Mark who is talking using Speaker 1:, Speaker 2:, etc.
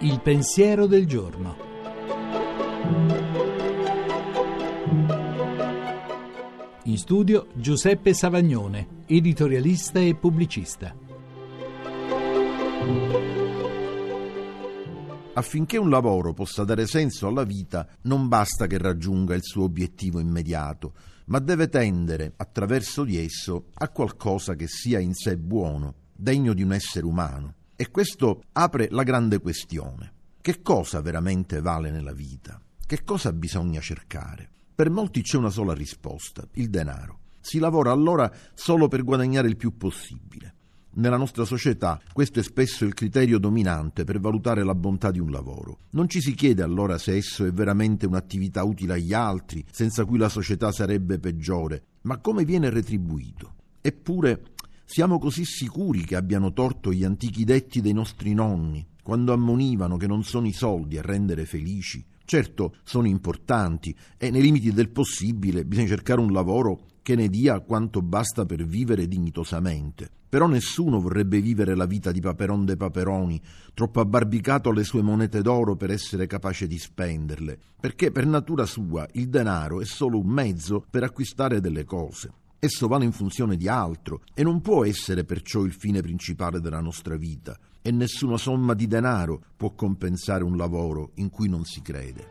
Speaker 1: Il pensiero del giorno. In studio Giuseppe Savagnone, editorialista e pubblicista.
Speaker 2: Affinché un lavoro possa dare senso alla vita, non basta che raggiunga il suo obiettivo immediato, ma deve tendere, attraverso di esso, a qualcosa che sia in sé buono, degno di un essere umano. E questo apre la grande questione. Che cosa veramente vale nella vita? Che cosa bisogna cercare? Per molti c'è una sola risposta, il denaro. Si lavora allora solo per guadagnare il più possibile. Nella nostra società questo è spesso il criterio dominante per valutare la bontà di un lavoro. Non ci si chiede allora se esso è veramente un'attività utile agli altri, senza cui la società sarebbe peggiore, ma come viene retribuito. Eppure siamo così sicuri che abbiano torto gli antichi detti dei nostri nonni, quando ammonivano che non sono i soldi a rendere felici. Certo, sono importanti e nei limiti del possibile bisogna cercare un lavoro che ne dia quanto basta per vivere dignitosamente. Però nessuno vorrebbe vivere la vita di Paperon de Paperoni, troppo abbarbicato alle sue monete d'oro per essere capace di spenderle, perché per natura sua il denaro è solo un mezzo per acquistare delle cose. Esso vale in funzione di altro e non può essere perciò il fine principale della nostra vita e nessuna somma di denaro può compensare un lavoro in cui non si crede.